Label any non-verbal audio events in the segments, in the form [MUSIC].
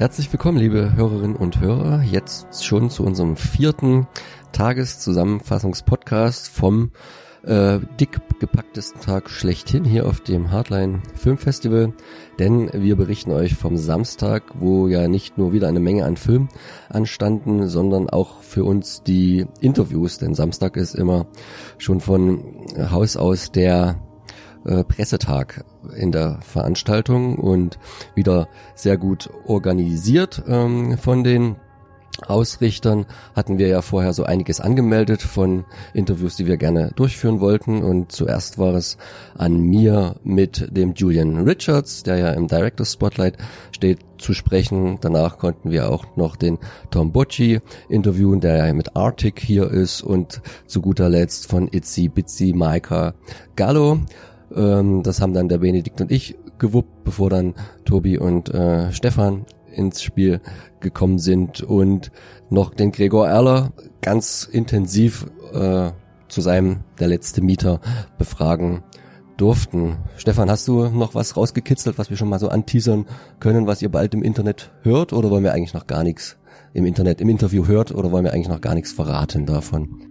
Herzlich willkommen, liebe Hörerinnen und Hörer, jetzt schon zu unserem vierten Tageszusammenfassungspodcast vom äh, dick gepacktesten Tag schlechthin hier auf dem Hardline Filmfestival, denn wir berichten euch vom Samstag, wo ja nicht nur wieder eine Menge an Filmen anstanden, sondern auch für uns die Interviews, denn Samstag ist immer schon von Haus aus der äh, Pressetag in der Veranstaltung und wieder sehr gut organisiert ähm, von den Ausrichtern hatten wir ja vorher so einiges angemeldet von Interviews, die wir gerne durchführen wollten. Und zuerst war es an mir mit dem Julian Richards, der ja im Director Spotlight steht, zu sprechen. Danach konnten wir auch noch den Tom Bocci interviewen, der ja mit Arctic hier ist. Und zu guter Letzt von Itzy Bitsy Maika Gallo. Ähm, das haben dann der Benedikt und ich gewuppt, bevor dann Tobi und äh, Stefan ins Spiel gekommen sind und noch den Gregor Erler ganz intensiv äh, zu seinem der letzte Mieter befragen durften. Stefan, hast du noch was rausgekitzelt, was wir schon mal so anteasern können, was ihr bald im Internet hört oder wollen wir eigentlich noch gar nichts im Internet im Interview hört oder wollen wir eigentlich noch gar nichts verraten davon?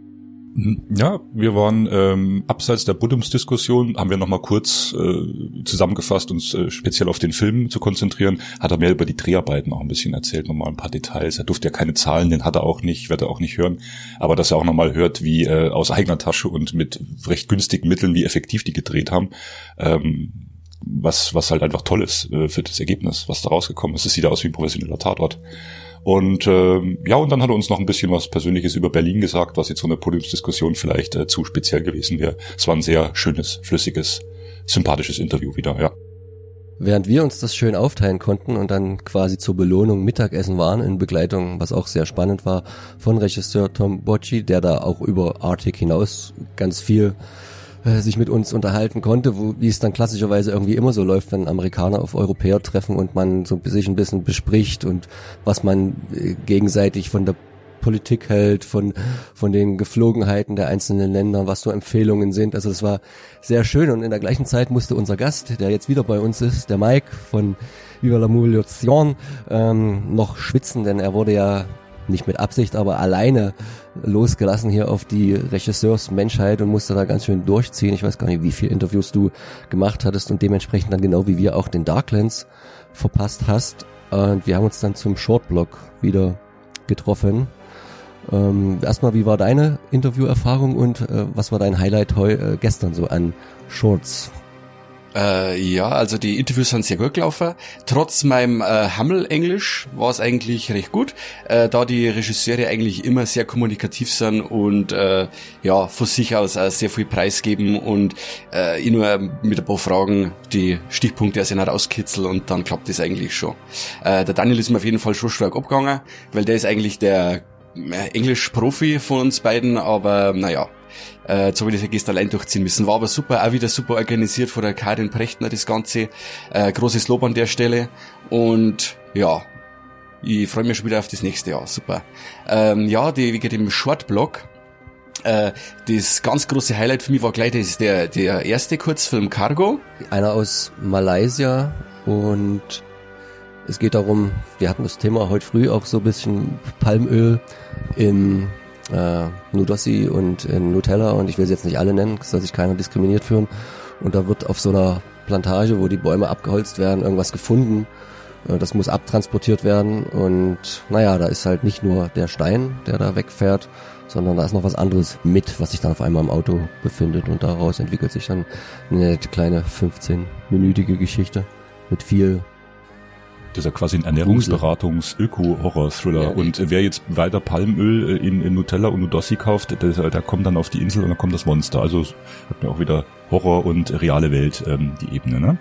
Ja, wir waren ähm, abseits der Buddhumsdiskussion, haben wir nochmal kurz äh, zusammengefasst, uns äh, speziell auf den Film zu konzentrieren. Hat er mehr über die Dreharbeiten auch ein bisschen erzählt, nochmal ein paar Details. Er durfte ja keine Zahlen, den hat er auch nicht, wird er auch nicht hören. Aber dass er auch nochmal hört, wie äh, aus eigener Tasche und mit recht günstigen Mitteln, wie effektiv die gedreht haben. Ähm, was, was halt einfach toll ist äh, für das Ergebnis, was da rausgekommen ist. Es sieht aus wie ein professioneller Tatort. Und äh, ja, und dann hat er uns noch ein bisschen was Persönliches über Berlin gesagt, was jetzt so eine Podiumsdiskussion vielleicht äh, zu speziell gewesen wäre. Es war ein sehr schönes, flüssiges, sympathisches Interview wieder, ja. Während wir uns das schön aufteilen konnten und dann quasi zur Belohnung Mittagessen waren in Begleitung, was auch sehr spannend war, von Regisseur Tom Bocci, der da auch über Arctic hinaus ganz viel äh, sich mit uns unterhalten konnte, wo, wie es dann klassischerweise irgendwie immer so läuft, wenn Amerikaner auf Europäer treffen und man so sich ein bisschen bespricht und was man äh, gegenseitig von der Politik hält, von, von den Geflogenheiten der einzelnen Länder, was so Empfehlungen sind. Also es war sehr schön und in der gleichen Zeit musste unser Gast, der jetzt wieder bei uns ist, der Mike von Viva la Mulation, ähm, noch schwitzen, denn er wurde ja nicht mit Absicht, aber alleine losgelassen hier auf die Regisseursmenschheit und musste da ganz schön durchziehen. Ich weiß gar nicht, wie viele Interviews du gemacht hattest und dementsprechend dann genau wie wir auch den Darklands verpasst hast. Und wir haben uns dann zum Shortblock wieder getroffen. Ähm, erstmal, wie war deine Interviewerfahrung und äh, was war dein Highlight heu, äh, gestern so an Shorts? Äh, ja, also die Interviews sind sehr gut gelaufen. Trotz meinem äh, Hammel-Englisch war es eigentlich recht gut, äh, da die Regisseure eigentlich immer sehr kommunikativ sind und äh, ja von sich aus auch sehr viel preisgeben und äh, ich nur mit ein paar Fragen die Stichpunkte aus ihnen rauskitzel und dann klappt das eigentlich schon. Äh, der Daniel ist mir auf jeden Fall schon stark abgegangen, weil der ist eigentlich der äh, Englisch-Profi von uns beiden, aber naja, äh, jetzt habe ich das gestern allein durchziehen müssen. War aber super, auch wieder super organisiert von der Karin Prechtner, das Ganze. Äh, großes Lob an der Stelle. Und ja, ich freue mich schon wieder auf das nächste Jahr. Super. Ähm, ja, die, wegen dem Shortblog. Äh, das ganz große Highlight für mich war gleich das der, der erste Kurzfilm Cargo. Einer aus Malaysia und es geht darum, wir hatten das Thema heute früh auch so ein bisschen Palmöl im äh, Nudossi und in Nutella und ich will sie jetzt nicht alle nennen, soll sich keiner diskriminiert fühlen. Und da wird auf so einer Plantage, wo die Bäume abgeholzt werden, irgendwas gefunden. Äh, das muss abtransportiert werden und naja, da ist halt nicht nur der Stein, der da wegfährt, sondern da ist noch was anderes mit, was sich dann auf einmal im Auto befindet und daraus entwickelt sich dann eine kleine 15-minütige Geschichte mit viel das ist ja quasi ein Ernährungsberatungs-Öko-Horror-Thriller. Ja, und wer jetzt weiter Palmöl äh, in, in Nutella und Nudossi kauft, der, der kommt dann auf die Insel und dann kommt das Monster. Also hat mir auch wieder Horror und reale Welt ähm, die Ebene, ne?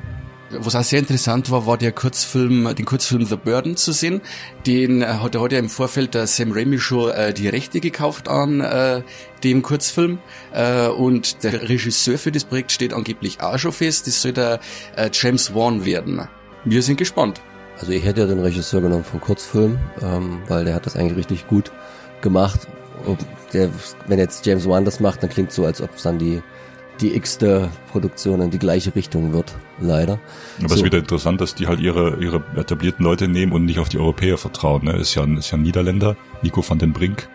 Was auch sehr interessant war, war der Kurzfilm, den Kurzfilm The Burden zu sehen. Den hat er heute ja im Vorfeld der Sam Raimi schon äh, die Rechte gekauft an äh, dem Kurzfilm. Äh, und der Regisseur für das Projekt steht angeblich auch schon fest. Das soll der äh, James Wan werden. Wir sind gespannt. Also ich hätte ja den Regisseur genommen vom Kurzfilm, ähm, weil der hat das eigentlich richtig gut gemacht. Der, wenn jetzt James Wan das macht, dann klingt so, als ob es dann die die x-te Produktion in die gleiche Richtung wird, leider. Aber es so. ist wieder interessant, dass die halt ihre, ihre etablierten Leute nehmen und nicht auf die Europäer vertrauen. Ne? Ist ja ist ja ein Niederländer, Nico van den Brink.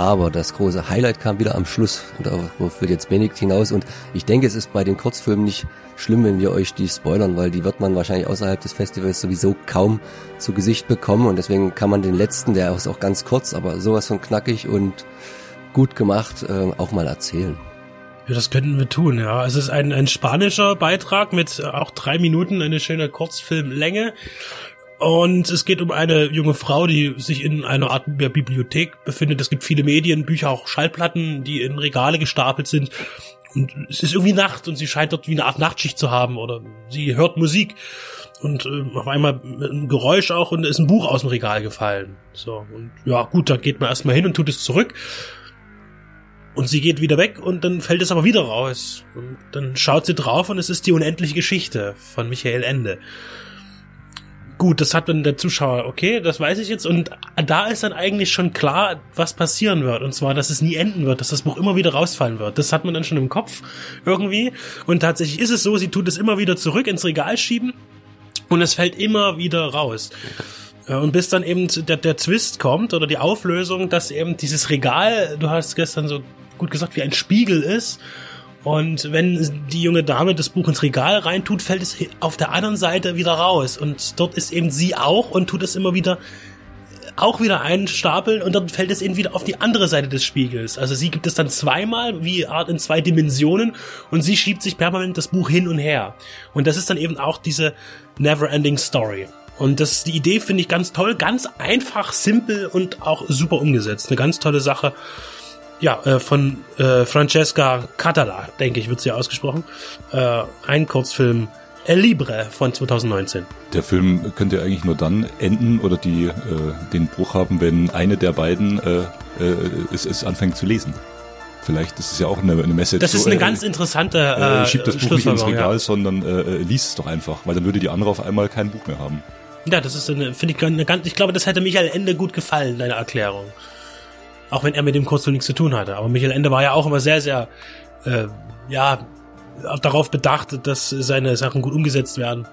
Aber das große Highlight kam wieder am Schluss und darauf wird jetzt Benedikt hinaus. Und ich denke, es ist bei den Kurzfilmen nicht schlimm, wenn wir euch die spoilern, weil die wird man wahrscheinlich außerhalb des Festivals sowieso kaum zu Gesicht bekommen. Und deswegen kann man den letzten, der ist auch ganz kurz, aber sowas von knackig und gut gemacht, äh, auch mal erzählen. Ja, das könnten wir tun, ja. Es ist ein, ein spanischer Beitrag mit äh, auch drei Minuten, eine schöne Kurzfilmlänge. Und es geht um eine junge Frau, die sich in einer Art Bibliothek befindet. Es gibt viele Medien, Bücher, auch Schallplatten, die in Regale gestapelt sind. Und es ist irgendwie Nacht und sie scheint dort wie eine Art Nachtschicht zu haben oder sie hört Musik und äh, auf einmal ein Geräusch auch und ist ein Buch aus dem Regal gefallen. So und ja gut, da geht man erstmal hin und tut es zurück und sie geht wieder weg und dann fällt es aber wieder raus. Und dann schaut sie drauf und es ist die unendliche Geschichte von Michael Ende. Gut, das hat dann der Zuschauer, okay, das weiß ich jetzt. Und da ist dann eigentlich schon klar, was passieren wird. Und zwar, dass es nie enden wird, dass das Buch immer wieder rausfallen wird. Das hat man dann schon im Kopf irgendwie. Und tatsächlich ist es so, sie tut es immer wieder zurück ins Regal schieben und es fällt immer wieder raus. Und bis dann eben der, der Twist kommt oder die Auflösung, dass eben dieses Regal, du hast gestern so gut gesagt, wie ein Spiegel ist. Und wenn die junge Dame das Buch ins Regal reintut, fällt es auf der anderen Seite wieder raus. Und dort ist eben sie auch und tut es immer wieder auch wieder einstapeln und dann fällt es eben wieder auf die andere Seite des Spiegels. Also sie gibt es dann zweimal, wie Art in zwei Dimensionen und sie schiebt sich permanent das Buch hin und her. Und das ist dann eben auch diese Never-Ending Story. Und das, die Idee finde ich ganz toll, ganz einfach, simpel und auch super umgesetzt. Eine ganz tolle Sache. Ja, äh, von äh, Francesca Catala, denke ich, wird sie ausgesprochen. Äh, ein Kurzfilm El Libre von 2019. Der Film könnte eigentlich nur dann enden oder die äh, den Bruch haben, wenn eine der beiden äh, äh, es, es anfängt zu lesen. Vielleicht ist es ja auch eine, eine Message. Das ist eine so, äh, ganz interessante äh, äh, schiebt das Buch nicht ins Regal, ja. sondern äh, äh, liest es doch einfach, weil dann würde die andere auf einmal kein Buch mehr haben. Ja, das ist eine, finde ich, eine ganz, ich glaube, das hätte Michael Ende gut gefallen, deine Erklärung. Auch wenn er mit dem Kurzfilm nichts zu tun hatte. Aber Michael Ende war ja auch immer sehr, sehr, äh, ja, darauf bedacht, dass seine Sachen gut umgesetzt werden.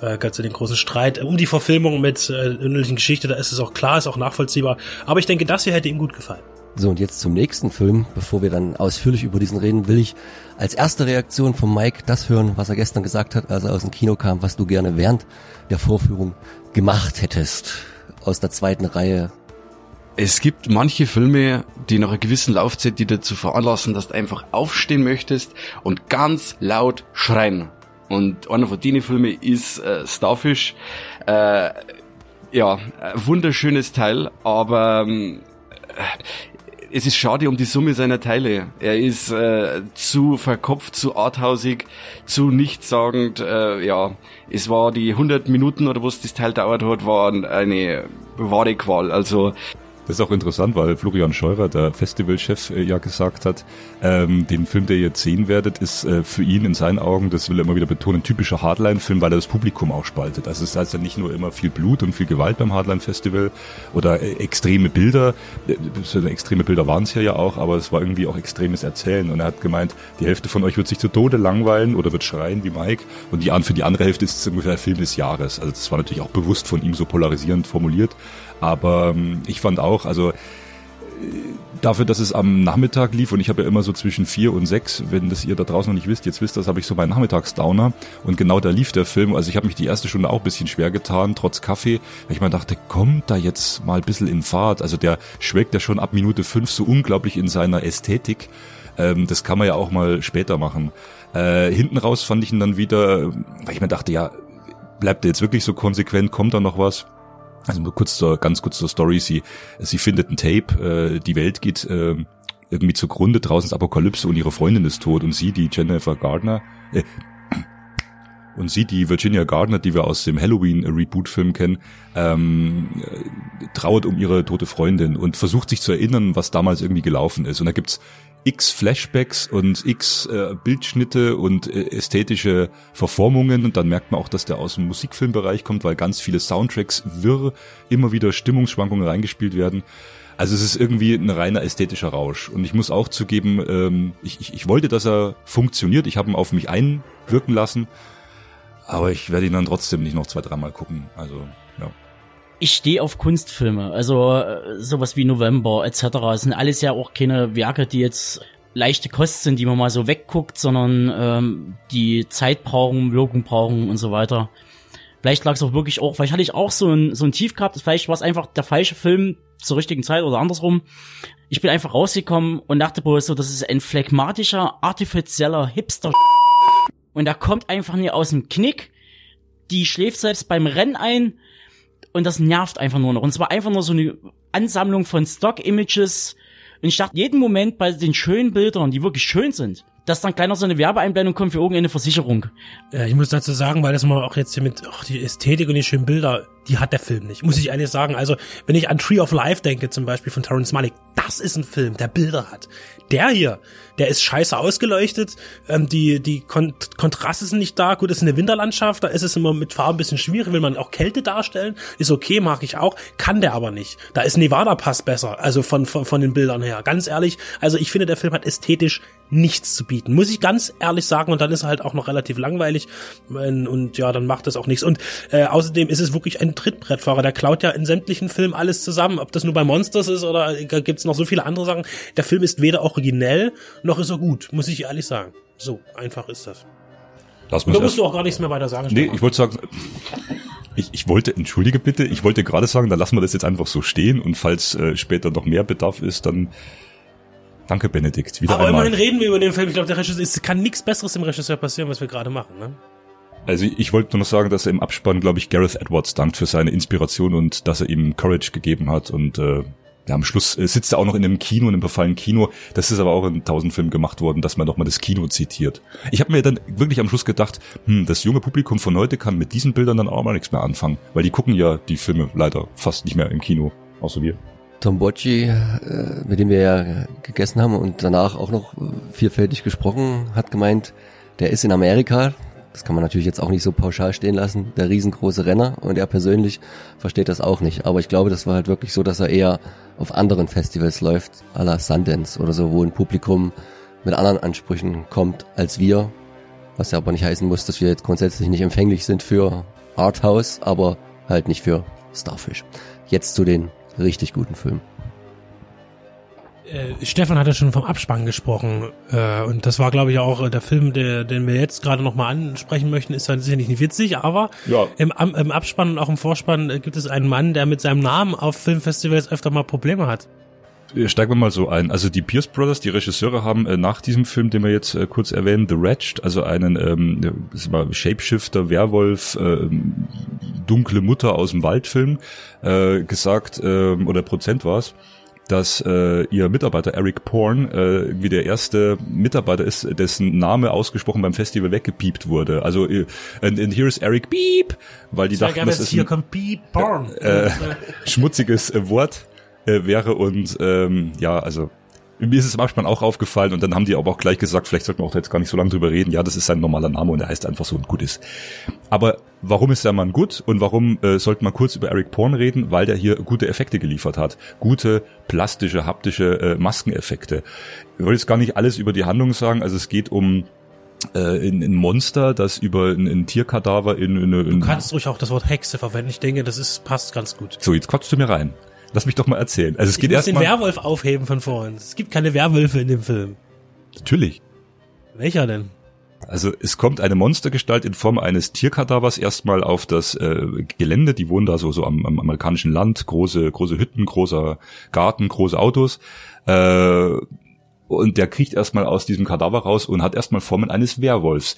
Äh, ganz den großen Streit um die Verfilmung mit äh, innerlichen Geschichte, da ist es auch klar, ist auch nachvollziehbar. Aber ich denke, das hier hätte ihm gut gefallen. So, und jetzt zum nächsten Film. Bevor wir dann ausführlich über diesen reden, will ich als erste Reaktion von Mike das hören, was er gestern gesagt hat, als er aus dem Kino kam, was du gerne während der Vorführung gemacht hättest. Aus der zweiten Reihe es gibt manche Filme, die nach einer gewissen Laufzeit die dazu veranlassen, dass du einfach aufstehen möchtest und ganz laut schreien. Und einer von denen Filmen ist äh, Starfish. Äh, ja, wunderschönes Teil, aber äh, es ist schade um die Summe seiner Teile. Er ist äh, zu verkopft, zu arthausig, zu nichtssagend. Äh, ja, es war die 100 Minuten oder was das Teil dauert hat, waren eine wahre Qual. Also das ist auch interessant, weil Florian Scheurer, der Festivalchef, äh, ja gesagt hat, ähm, den Film, der ihr jetzt sehen werdet, ist äh, für ihn in seinen Augen, das will er immer wieder betonen, typischer Hardline-Film, weil er das Publikum auch spaltet. Also es heißt ja nicht nur immer viel Blut und viel Gewalt beim Hardline-Festival oder äh, extreme Bilder, äh, so extreme Bilder waren es ja ja auch, aber es war irgendwie auch extremes Erzählen. Und er hat gemeint, die Hälfte von euch wird sich zu Tode langweilen oder wird schreien wie Mike und die, für die andere Hälfte ist es ungefähr Film des Jahres. Also das war natürlich auch bewusst von ihm so polarisierend formuliert. Aber ähm, ich fand auch, also äh, dafür, dass es am Nachmittag lief und ich habe ja immer so zwischen vier und sechs, wenn das ihr da draußen noch nicht wisst, jetzt wisst das, habe ich so meinen Nachmittagsdowner und genau da lief der Film. Also ich habe mich die erste Stunde auch ein bisschen schwer getan, trotz Kaffee, weil ich mir dachte, kommt da jetzt mal ein bisschen in Fahrt. Also der schweckt ja schon ab Minute fünf so unglaublich in seiner Ästhetik. Ähm, das kann man ja auch mal später machen. Äh, hinten raus fand ich ihn dann wieder, weil ich mir dachte, ja, bleibt der jetzt wirklich so konsequent, kommt da noch was? Also kurz zur, ganz kurz zur Story. Sie, sie findet ein Tape, äh, die Welt geht äh, irgendwie zugrunde, draußen ist Apokalypse und ihre Freundin ist tot und sie, die Jennifer Gardner, äh, [CLEARS THROAT] und sie, die Virginia Gardner, die wir aus dem Halloween-Reboot-Film kennen, ähm, trauert um ihre tote Freundin und versucht sich zu erinnern, was damals irgendwie gelaufen ist. Und da gibt's x Flashbacks und x äh, Bildschnitte und äh, ästhetische Verformungen und dann merkt man auch, dass der aus dem Musikfilmbereich kommt, weil ganz viele Soundtracks wirr immer wieder Stimmungsschwankungen reingespielt werden. Also es ist irgendwie ein reiner ästhetischer Rausch. Und ich muss auch zugeben, ähm, ich, ich, ich wollte, dass er funktioniert. Ich habe ihn auf mich einwirken lassen. Aber ich werde ihn dann trotzdem nicht noch zwei, dreimal gucken. Also. Ich stehe auf Kunstfilme, also äh, sowas wie November etc. Es sind alles ja auch keine Werke, die jetzt leichte Kost sind, die man mal so wegguckt, sondern ähm, die Zeit brauchen, Wirkung brauchen und so weiter. Vielleicht lag es auch wirklich auch, vielleicht hatte ich auch so ein, so ein Tief gehabt, vielleicht war es einfach der falsche Film zur richtigen Zeit oder andersrum. Ich bin einfach rausgekommen und dachte bloß so, das ist ein phlegmatischer, artifizieller Hipster und der kommt einfach nie aus dem Knick. Die schläft selbst beim Rennen ein und das nervt einfach nur noch. Und zwar einfach nur so eine Ansammlung von Stock-Images. Und ich dachte jeden Moment bei den schönen Bildern, die wirklich schön sind, dass dann kleiner so eine Werbeeinblendung kommt für irgendeine Versicherung. Ja, ich muss dazu sagen, weil das mal auch jetzt hier mit ach, die Ästhetik und die schönen Bilder, die hat der Film nicht, muss ich ehrlich sagen. Also, wenn ich an Tree of Life denke, zum Beispiel von Terrence Malick, das ist ein Film, der Bilder hat. Der hier, der ist scheiße ausgeleuchtet, ähm, die, die Kont Kontraste sind nicht da. Gut, es ist eine Winterlandschaft, da ist es immer mit Farben ein bisschen schwierig, will man auch Kälte darstellen. Ist okay, mag ich auch, kann der aber nicht. Da ist Nevada Pass besser, also von, von, von den Bildern her. Ganz ehrlich, also ich finde, der Film hat ästhetisch nichts zu bieten. Muss ich ganz ehrlich sagen, und dann ist er halt auch noch relativ langweilig. Und ja, dann macht das auch nichts. Und äh, außerdem ist es wirklich ein Trittbrettfahrer. Der klaut ja in sämtlichen Filmen alles zusammen. Ob das nur bei Monsters ist oder gibt's noch so viele andere Sachen. Der Film ist weder originell, noch ist er gut, muss ich ehrlich sagen. So, einfach ist das. Lass da musst du auch gar nichts mehr weiter sagen. Nee, ich wollte sagen, ich, ich wollte, entschuldige bitte, ich wollte gerade sagen, dann lassen wir das jetzt einfach so stehen und falls äh, später noch mehr Bedarf ist, dann Danke, Benedikt. Wieder Aber einmal. immerhin reden wir über den Film. Ich glaube, der Regisseur, es kann nichts Besseres dem Regisseur passieren, was wir gerade machen. Ne? Also ich wollte nur noch sagen, dass er im Abspann, glaube ich, Gareth Edwards dankt für seine Inspiration und dass er ihm Courage gegeben hat und äh, ja, am Schluss äh, sitzt er auch noch in einem Kino, in einem befallenen Kino. Das ist aber auch in tausend Filmen gemacht worden, dass man doch mal das Kino zitiert. Ich habe mir dann wirklich am Schluss gedacht, hm, das junge Publikum von heute kann mit diesen Bildern dann auch mal nichts mehr anfangen, weil die gucken ja die Filme leider fast nicht mehr im Kino, außer wir. Tom Bocci, äh, mit dem wir ja gegessen haben und danach auch noch vielfältig gesprochen, hat gemeint, der ist in Amerika, das kann man natürlich jetzt auch nicht so pauschal stehen lassen, der riesengroße Renner und er persönlich versteht das auch nicht. Aber ich glaube, das war halt wirklich so, dass er eher auf anderen Festivals läuft, à la Sundance oder so, wo ein Publikum mit anderen Ansprüchen kommt als wir. Was ja aber nicht heißen muss, dass wir jetzt grundsätzlich nicht empfänglich sind für Arthouse, aber halt nicht für Starfish. Jetzt zu den richtig guten Film. Äh, Stefan hat ja schon vom Abspann gesprochen äh, und das war glaube ich auch äh, der Film, der, den wir jetzt gerade nochmal ansprechen möchten, ist dann sicherlich nicht witzig, aber ja. im, im Abspann und auch im Vorspann äh, gibt es einen Mann, der mit seinem Namen auf Filmfestivals öfter mal Probleme hat. Steigen wir mal so ein. Also die Pierce Brothers, die Regisseure haben äh, nach diesem Film, den wir jetzt äh, kurz erwähnen, The Wretched, also einen ähm, Shapeshifter, Werwolf, äh, dunkle Mutter aus dem Waldfilm, äh, gesagt, äh, oder Prozent war's, dass äh, ihr Mitarbeiter Eric Porn äh, wie der erste Mitarbeiter ist, dessen Name ausgesprochen beim Festival weggepiept wurde. Also äh, and, and here is Eric Beep, weil die Sehr dachten, das ist hier ein, kommt Beep Porn. Äh, [LAUGHS] schmutziges äh, Wort äh, wäre und ähm, ja, also mir ist es im Abspann auch aufgefallen und dann haben die aber auch gleich gesagt, vielleicht sollten wir auch jetzt gar nicht so lange drüber reden. Ja, das ist sein normaler Name und er heißt einfach so und gut ist. Aber warum ist der Mann gut und warum äh, sollte man kurz über Eric Porn reden? Weil der hier gute Effekte geliefert hat. Gute plastische, haptische äh, Maskeneffekte. Ich wollte jetzt gar nicht alles über die Handlung sagen. Also es geht um äh, in, in Monster, das über ein, ein Tierkadaver in, in, in Du kannst ruhig auch das Wort Hexe verwenden. Ich denke, das ist passt ganz gut. So, jetzt quatschst du mir rein. Lass mich doch mal erzählen. Also es ich geht erst den Werwolf aufheben von vorhin. Es gibt keine Werwölfe in dem Film. Natürlich. Welcher denn? Also es kommt eine Monstergestalt in Form eines Tierkadavers erstmal auf das äh, Gelände. Die wohnen da so so am, am amerikanischen Land, große große Hütten, großer Garten, große Autos. Äh, und der kriecht erstmal aus diesem Kadaver raus und hat erstmal Formen eines Werwolfs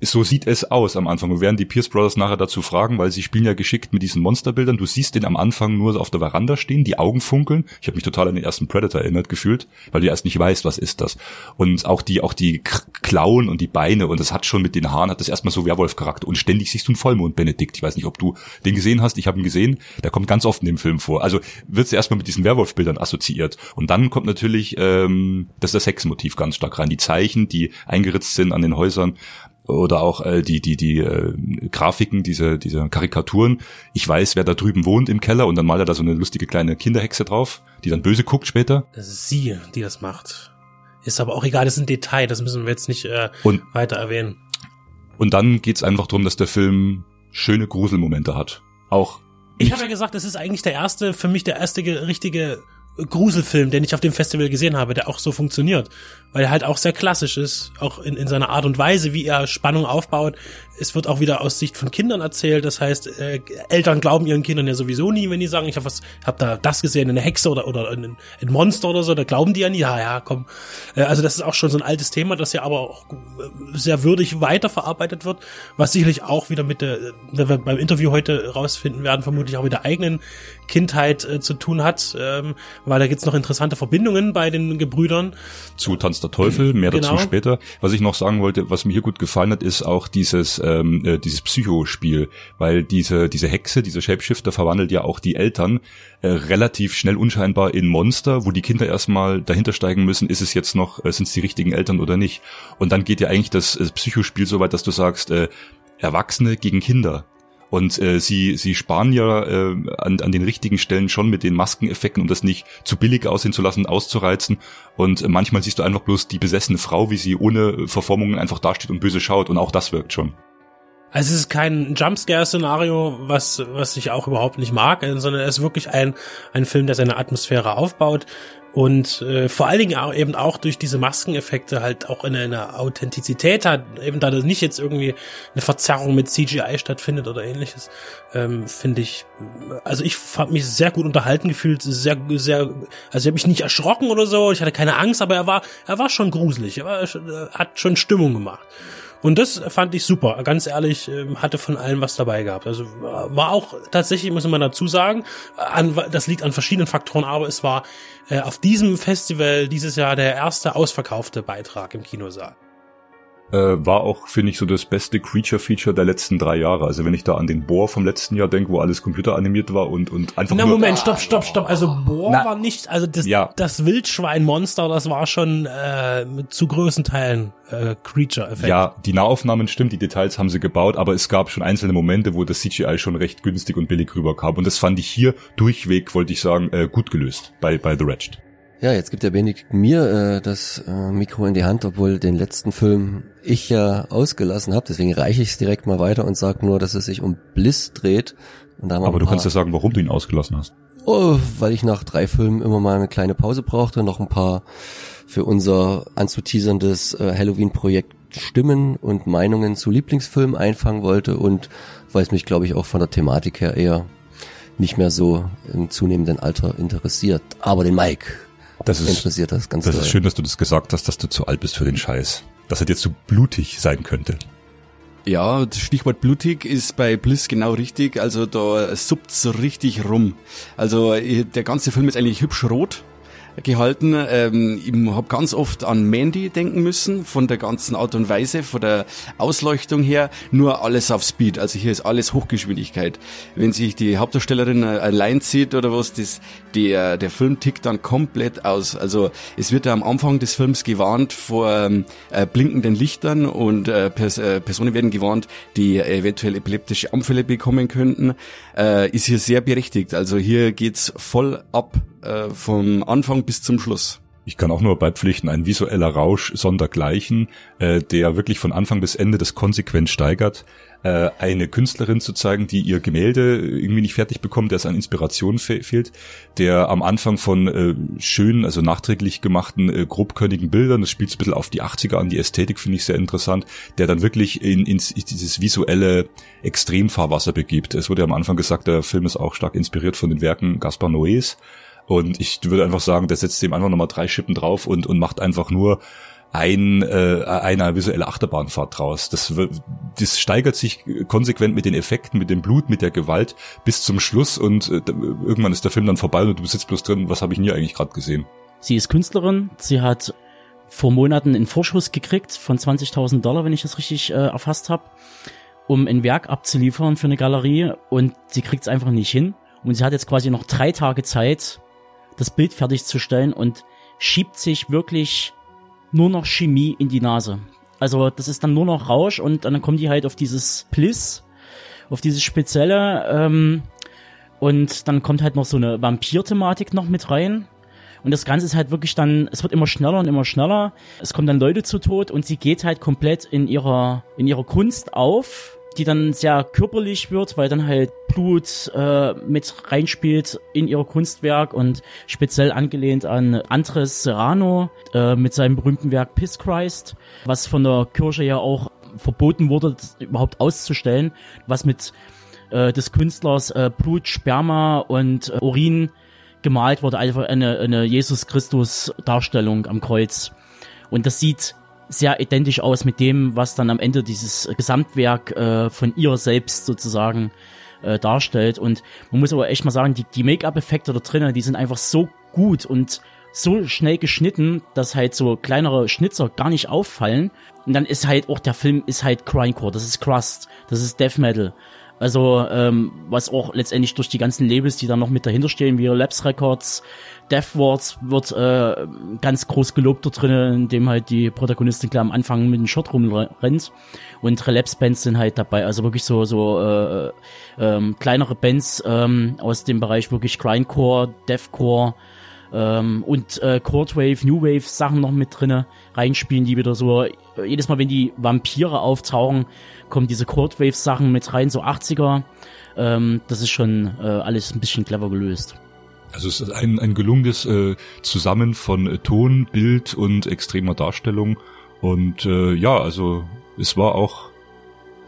so sieht es aus am Anfang. Wir werden die Pierce Brothers nachher dazu fragen, weil sie spielen ja geschickt mit diesen Monsterbildern. Du siehst den am Anfang nur auf der Veranda stehen, die Augen funkeln. Ich habe mich total an den ersten Predator erinnert gefühlt, weil du erst nicht weißt, was ist das. Und auch die, auch die Klauen und die Beine und das hat schon mit den Haaren, hat das erstmal so Werwolf-Charakter. Und ständig siehst du einen Vollmond, Benedikt. Ich weiß nicht, ob du den gesehen hast. Ich habe ihn gesehen. Der kommt ganz oft in dem Film vor. Also wird erstmal mit diesen Werwolf-Bildern assoziiert. Und dann kommt natürlich ähm, das, das Hexenmotiv ganz stark rein. Die Zeichen, die eingeritzt sind an den Häusern oder auch äh, die die die äh, Grafiken, diese diese Karikaturen. Ich weiß, wer da drüben wohnt im Keller und dann malt er da so eine lustige kleine Kinderhexe drauf. die dann böse guckt später. Das ist sie, die das macht. Ist aber auch egal, das ist ein Detail, das müssen wir jetzt nicht äh, Und- weiter erwähnen. Und dann geht's einfach darum, dass der Film schöne Gruselmomente hat. Auch Ich habe ja gesagt, das ist eigentlich der erste, für mich der erste ge- richtige Gruselfilm, den ich auf dem Festival gesehen habe, der auch so funktioniert. Weil er halt auch sehr klassisch ist, auch in, in seiner Art und Weise, wie er Spannung aufbaut. Es wird auch wieder aus Sicht von Kindern erzählt. Das heißt, äh, Eltern glauben ihren Kindern ja sowieso nie, wenn die sagen, ich habe was, hab da das gesehen, eine Hexe oder oder ein, ein Monster oder so, da glauben die ja nie. Ja, ja, komm. Äh, also das ist auch schon so ein altes Thema, das ja aber auch äh, sehr würdig weiterverarbeitet wird, was sicherlich auch wieder mit der, wenn wir beim Interview heute rausfinden werden, vermutlich auch mit der eigenen Kindheit äh, zu tun hat, ähm, weil da gibt's noch interessante Verbindungen bei den Gebrüdern. zu Tanz der Teufel, mehr dazu Genau. später. Was ich noch sagen wollte, was mir hier gut gefallen hat, ist auch dieses ähm, äh, dieses Psychospiel, weil diese diese Hexe, dieser Shapeshifter verwandelt ja auch die Eltern äh, relativ schnell unscheinbar in Monster, wo die Kinder erstmal dahinter steigen müssen, ist es jetzt noch, äh, sind es die richtigen Eltern oder nicht? Und dann geht ja eigentlich das äh, Psychospiel so weit, dass du sagst, äh, Erwachsene gegen Kinder. Und äh, sie, sie sparen ja äh, an, an den richtigen Stellen schon mit den Maskeneffekten, um das nicht zu billig aussehen zu lassen, auszureizen. Und manchmal siehst du einfach bloß die besessene Frau, wie sie ohne Verformungen einfach dasteht und böse schaut. Und auch das wirkt schon. Also es ist kein Jumpscare-Szenario, was, was ich auch überhaupt nicht mag, äh, sondern es ist wirklich ein, ein Film, der seine Atmosphäre aufbaut und äh, vor allen Dingen auch, eben auch durch diese Maskeneffekte halt auch eine, eine Authentizität hat, eben da das nicht jetzt irgendwie eine Verzerrung mit CGI stattfindet oder ähnliches, ähm, finde ich, also ich fand mich sehr gut unterhalten gefühlt, sehr, sehr, also ich habe mich nicht erschrocken oder so, ich hatte keine Angst, aber er war, er war schon gruselig, er war, er hat schon Stimmung gemacht. Und das fand ich super. Ganz ehrlich, ähm, hatte von allem was dabei gehabt. Also äh, war auch tatsächlich, muss man dazu sagen, an, das liegt an verschiedenen Faktoren, aber es war äh, auf diesem Festival dieses Jahr der erste ausverkaufte Beitrag im Kinosaal. Äh, war auch, finde ich, so das beste Creature-Feature der letzten drei Jahre. Also wenn ich da an den Bohr vom letzten Jahr denke, wo alles computeranimiert war und, und einfach Na nur... Moment, stopp, stopp, stopp. Also Bohr Na, war nicht, also das, ja. das Wildschweinmonster, das war schon äh, mit zu größten Teilen äh, Creature-Effekt. Ja, die Nahaufnahmen stimmt, die Details haben sie gebaut, aber es gab schon einzelne Momente, wo das CGI schon recht günstig und billig rüberkam. Und das fand ich hier durchweg, wollte ich sagen, äh, gut gelöst bei, bei The Wretched. Ja, jetzt gibt der Benedikt mir äh, das äh, Mikro in die Hand, obwohl den letzten Film ich ja ausgelassen habe. Deswegen reiche ich es direkt mal weiter und sage nur, dass es sich um Bliss dreht. Aber du kannst ja sagen, warum du ihn ausgelassen hast. Oh, weil ich nach drei Filmen immer mal eine kleine Pause brauchte, noch ein paar für unser anzuteaserndes äh, Halloween-Projekt Stimmen und Meinungen zu Lieblingsfilmen einfangen wollte und weil es mich, glaube ich, auch von der Thematik her eher nicht mehr so im zunehmenden Alter interessiert. Aber den Mike Das ist, interessiert das ganz das doll. ist schön, dass du das gesagt hast, dass du zu alt bist für den Scheiß. Dass er dir zu blutig sein könnte. Ja, das Stichwort blutig ist bei Bliss genau richtig. Also da suppt so richtig rum. Also eh, der ganze Film ist eigentlich hübsch rot gehalten. Ähm, ich habe ganz oft an Mandy denken müssen, von der ganzen Art und Weise, von der Ausleuchtung her, nur alles auf Speed. Also hier ist alles Hochgeschwindigkeit. Wenn sich die Hauptdarstellerin äh, allein sieht oder was, das, der, der Film tickt dann komplett aus. Also es wird ja am Anfang des Films gewarnt vor ähm, äh, blinkenden Lichtern und äh, Pers äh, Personen werden gewarnt, die eventuell epileptische Anfälle bekommen könnten. Äh, ist hier sehr berechtigt. Also hier geht's voll ab äh, vom Anfang bis zum Schluss. Ich kann auch nur beipflichten, ein visueller Rausch sondergleichen, äh, der wirklich von Anfang bis Ende das konsequent steigert. Äh, eine Künstlerin zu zeigen, die ihr Gemälde irgendwie nicht fertig bekommt, der es an Inspiration fe fehlt, der am Anfang von äh, schönen, also nachträglich gemachten, äh, grobkörnigen Bildern, das spielt ein bisschen auf die 80er an, die Ästhetik finde ich sehr interessant, der dann wirklich in, ins, in dieses visuelle Extremfahrwasser begibt. Es wurde ja am Anfang gesagt, der Film ist auch stark inspiriert von den Werken Gaspar Noés. Und ich würde einfach sagen, der setzt dem einfach nochmal drei Schippen drauf und, und macht einfach nur ein, äh, eine visuelle Achterbahnfahrt draus. Das, das steigert sich konsequent mit den Effekten, mit dem Blut, mit der Gewalt bis zum Schluss und äh, irgendwann ist der Film dann vorbei und du sitzt bloß drin, was habe ich hier eigentlich gerade gesehen? Sie ist Künstlerin. Sie hat vor Monaten einen Vorschuss gekriegt von 20.000 Dollar, wenn ich das richtig äh, erfasst habe, um ein Werk abzuliefern für eine Galerie und sie kriegt es einfach nicht hin. Und sie hat jetzt quasi noch drei Tage Zeit, das Bild fertigzustellen und schiebt sich wirklich nur noch Chemie in die Nase. Also das ist dann nur noch Rausch und dann kommen die halt auf dieses Bliss, auf dieses spezielle, ähm, Und dann kommt halt noch so eine Vampir-Thematik noch mit rein. Und das Ganze ist halt wirklich dann, es wird immer schneller und immer schneller. Es kommen dann Leute zu Tod und sie geht halt komplett in ihrer, in ihrer Kunst auf, die dann sehr körperlich wird, weil dann halt Blut äh, mit reinspielt in ihr Kunstwerk und speziell angelehnt an Andres Serrano äh, mit seinem berühmten Werk Piss Christ, was von der Kirche ja auch verboten wurde, überhaupt auszustellen, was mit äh, des Künstlers äh, Blut, Sperma und äh, Urin gemalt wurde, einfach eine, eine Jesus Christus Darstellung am Kreuz. Und das sieht sehr identisch aus mit dem, was dann am Ende dieses Gesamtwerk äh, von ihr selbst sozusagen äh, darstellt. Und man muss aber echt mal sagen, die, die Make-up-Effekte da drinnen, die sind einfach so gut und so schnell geschnitten, dass halt so kleinere Schnitzer gar nicht auffallen. Und dann ist halt auch der Film ist halt Grindcore, das ist Crust, das ist Death Metal. Also ähm, was auch letztendlich durch die ganzen Labels, die da noch mit dahinter stehen, wie Labs Records, Death Wars wird äh, ganz groß gelobt da drinnen, indem halt die Protagonistin klar am Anfang mit dem Shot rumrennt. Und Relapse Bands sind halt dabei, also wirklich so so äh, ähm, kleinere Bands ähm, aus dem Bereich wirklich Grindcore, Deathcore ähm, und äh, Courtwave, New Wave Sachen noch mit drinne reinspielen, die wieder so jedes Mal, wenn die Vampire auftauchen, kommen diese Courtwave Sachen mit rein, so 80er. Ähm, das ist schon äh, alles ein bisschen clever gelöst. Also es ist ein, ein gelungenes äh, Zusammen von äh, Ton, Bild und extremer Darstellung. Und äh, ja, also es war auch.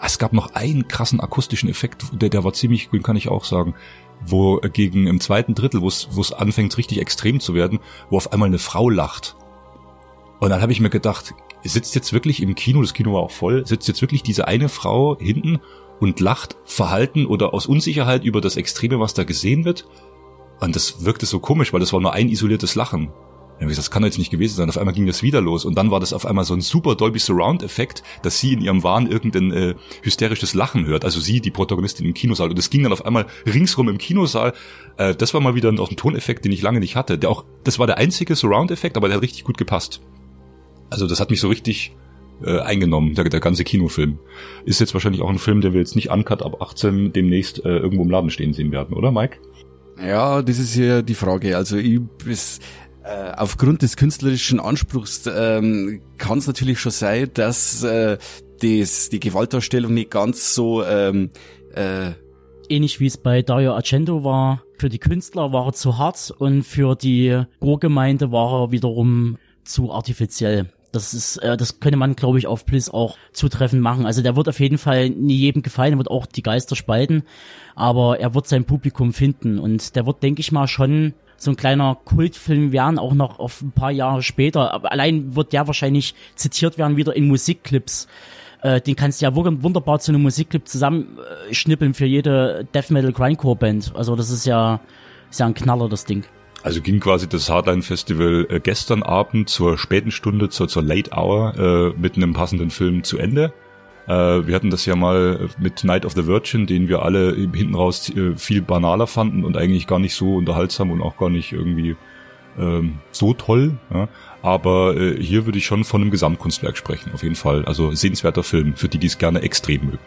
Es gab noch einen krassen akustischen Effekt, der, der war ziemlich gut, kann ich auch sagen wo gegen im zweiten Drittel, wo es anfängt richtig extrem zu werden, wo auf einmal eine Frau lacht. Und dann habe ich mir gedacht, sitzt jetzt wirklich im Kino, das Kino war auch voll, sitzt jetzt wirklich diese eine Frau hinten und lacht verhalten oder aus Unsicherheit über das Extreme, was da gesehen wird. Und das wirkte so komisch, weil das war nur ein isoliertes Lachen. Das kann jetzt nicht gewesen sein. Auf einmal ging das wieder los und dann war das auf einmal so ein super Dolby Surround Effekt, dass sie in ihrem Wahn irgendein äh, hysterisches Lachen hört. Also sie, die Protagonistin im Kinosaal. Und das ging dann auf einmal ringsrum im Kinosaal. Äh, das war mal wieder auch ein Toneffekt, den ich lange nicht hatte. Der auch, das war der einzige Surround Effekt, aber der hat richtig gut gepasst. Also das hat mich so richtig äh, eingenommen, der, der ganze Kinofilm. Ist jetzt wahrscheinlich auch ein Film, der wir jetzt nicht uncut ab 18 demnächst äh, irgendwo im Laden stehen sehen werden, oder Mike? Ja, das ist ja die Frage. Also ich, es, äh, aufgrund des künstlerischen Anspruchs ähm, kann es natürlich schon sein, dass äh, das, die Gewaltdarstellung nicht ganz so ähm, äh, ähnlich wie es bei Dario Argento war. Für die Künstler war er zu hart und für die Chorgemeinde war er wiederum zu artifiziell. Das ist, äh, das könnte man, glaube ich, auf Bliss auch zutreffend machen. Also der wird auf jeden Fall nie jedem gefallen, wird auch die Geister spalten, aber er wird sein Publikum finden und der wird, denke ich mal, schon so ein kleiner Kultfilm werden, auch noch auf ein paar Jahre später. Aber allein wird der wahrscheinlich zitiert werden wieder in Musikclips. Äh, den kannst du ja wunderbar zu einem Musikclip zusammenschnippeln für jede Death Metal Grindcore Band. Also das ist ja, ist ja ein Knaller, das Ding. Also ging quasi das Hardline Festival äh, gestern Abend zur späten Stunde, zur, zur Late Hour äh, mit einem passenden Film zu Ende. Äh, wir hatten das ja mal mit Night of the Virgin, den wir alle hinten raus äh, viel banaler fanden und eigentlich gar nicht so unterhaltsam und auch gar nicht irgendwie ähm, so toll. Ja. Aber äh, hier würde ich schon von einem Gesamtkunstwerk sprechen, auf jeden Fall. Also sehenswerter Film, für die, die es gerne extrem mögen.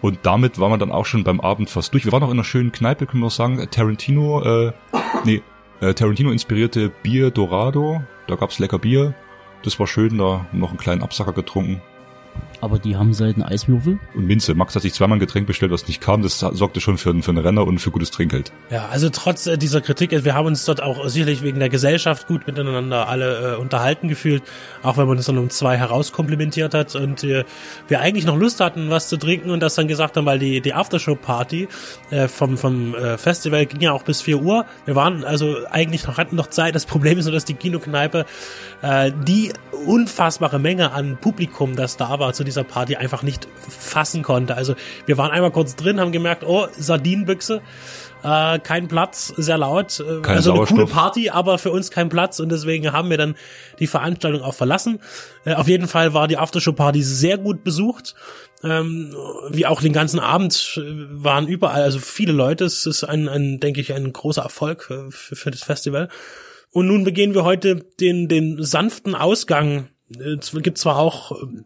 Und damit waren wir dann auch schon beim Abend fast durch. Wir waren noch in einer schönen Kneipe, können wir auch sagen. Tarantino, äh, nee, äh, Tarantino inspirierte Bier Dorado. Da gab's lecker Bier. Das war schön, da noch einen kleinen Absacker getrunken. Aber die haben selten Eiswürfel. Und Minze. Max hat sich zweimal ein Getränk bestellt, was nicht kam. Das sorgte schon für, für einen Renner und für gutes Trinkgeld. Ja, also trotz äh, dieser Kritik, wir haben uns dort auch sicherlich wegen der Gesellschaft gut miteinander alle äh, unterhalten gefühlt, auch wenn man uns dann um zwei herauskomplimentiert hat und äh, wir eigentlich noch Lust hatten, was zu trinken und das dann gesagt haben, weil die, die Aftershow-Party äh, vom, vom äh, Festival ging ja auch bis vier Uhr. Wir waren also eigentlich noch, hatten noch Zeit. Das Problem ist nur, dass die Kinokneipe äh, die unfassbare Menge an Publikum, das da war zu dieser Party, einfach nicht fassen konnte. Also wir waren einmal kurz drin, haben gemerkt, oh, Sardinenbüchse, äh, kein Platz, sehr laut. Äh, kein also eine coole Party, aber für uns kein Platz und deswegen haben wir dann die Veranstaltung auch verlassen. Äh, auf jeden Fall war die Aftershow-Party sehr gut besucht. Ähm, wie auch den ganzen Abend äh, waren überall, also viele Leute. Es ist ein, ein denke ich, ein großer Erfolg äh, für, für das Festival. Und nun begehen wir heute den, den sanften Ausgang. Es gibt zwar auch äh,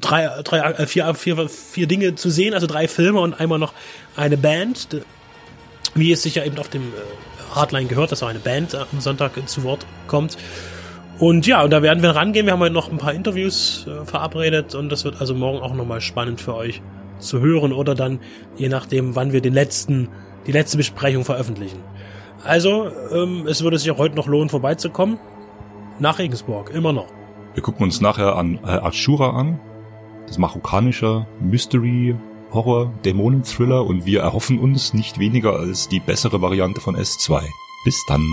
drei, drei, äh, vier, vier, vier Dinge zu sehen, also drei Filme und einmal noch eine Band. wie es sicher eben auf dem äh, Hardline gehört, dass auch eine Band am Sonntag zu Wort kommt. Und ja, und da werden wir rangehen. Wir haben heute noch ein paar Interviews äh, verabredet und das wird also morgen auch nochmal spannend für euch zu hören oder dann je nachdem, wann wir den letzten, die letzte Besprechung veröffentlichen. Also, ähm, es würde sich auch heute noch lohnen, vorbeizukommen. Nach Regensburg, immer noch. Wir gucken uns nachher an äh, Ashura an, das marokkanische Mystery, Horror, Dämonen-Thriller und wir erhoffen uns nicht weniger als die bessere Variante von S2. Bis dann.